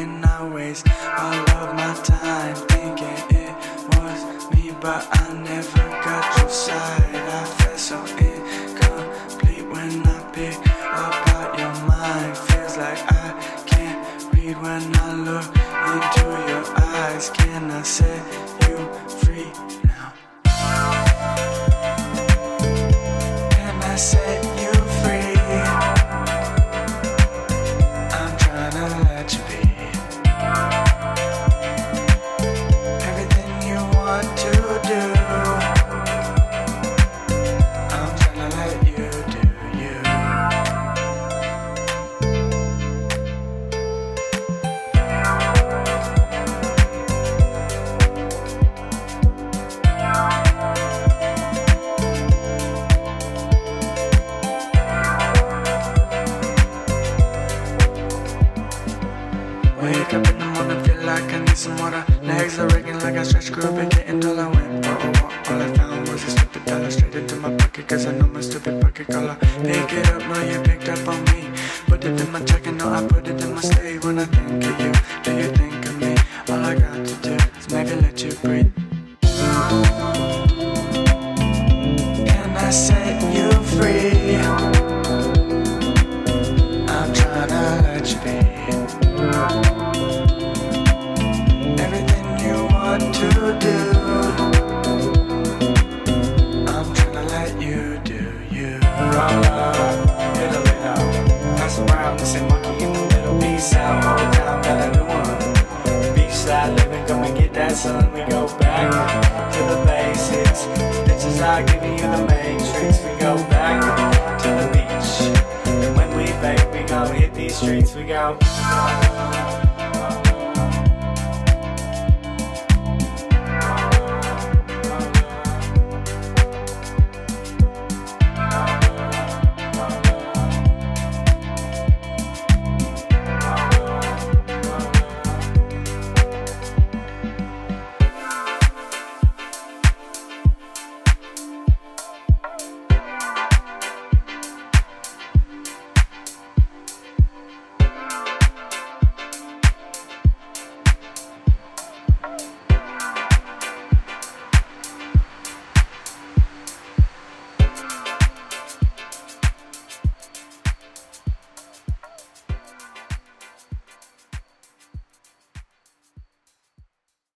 hoping I waste all of my time thinking it was me, but I never got your side. I felt so incomplete when I pick up out your mind. Feels like I can't read when I look into your eyes. Can I set you free in feel like I need some water. Legs are aching like I stretch group and getting till I went for a walk. All I found was a stupid dollar straight into my pocket, cause I know my stupid pocket color. Pick it up, no, you picked up on me. Put it in my check, and no, I put it in my slave. When I think of you, do you think of me? All I got to do is maybe let you breathe. Around the same monkey in the middle. Peace out, whole town got a new one. Beachside living, come and get that sun. We go back to the basics. Bitches are giving you the matrix. We go back to the beach. And when we bake, we gon' hit these streets. We go.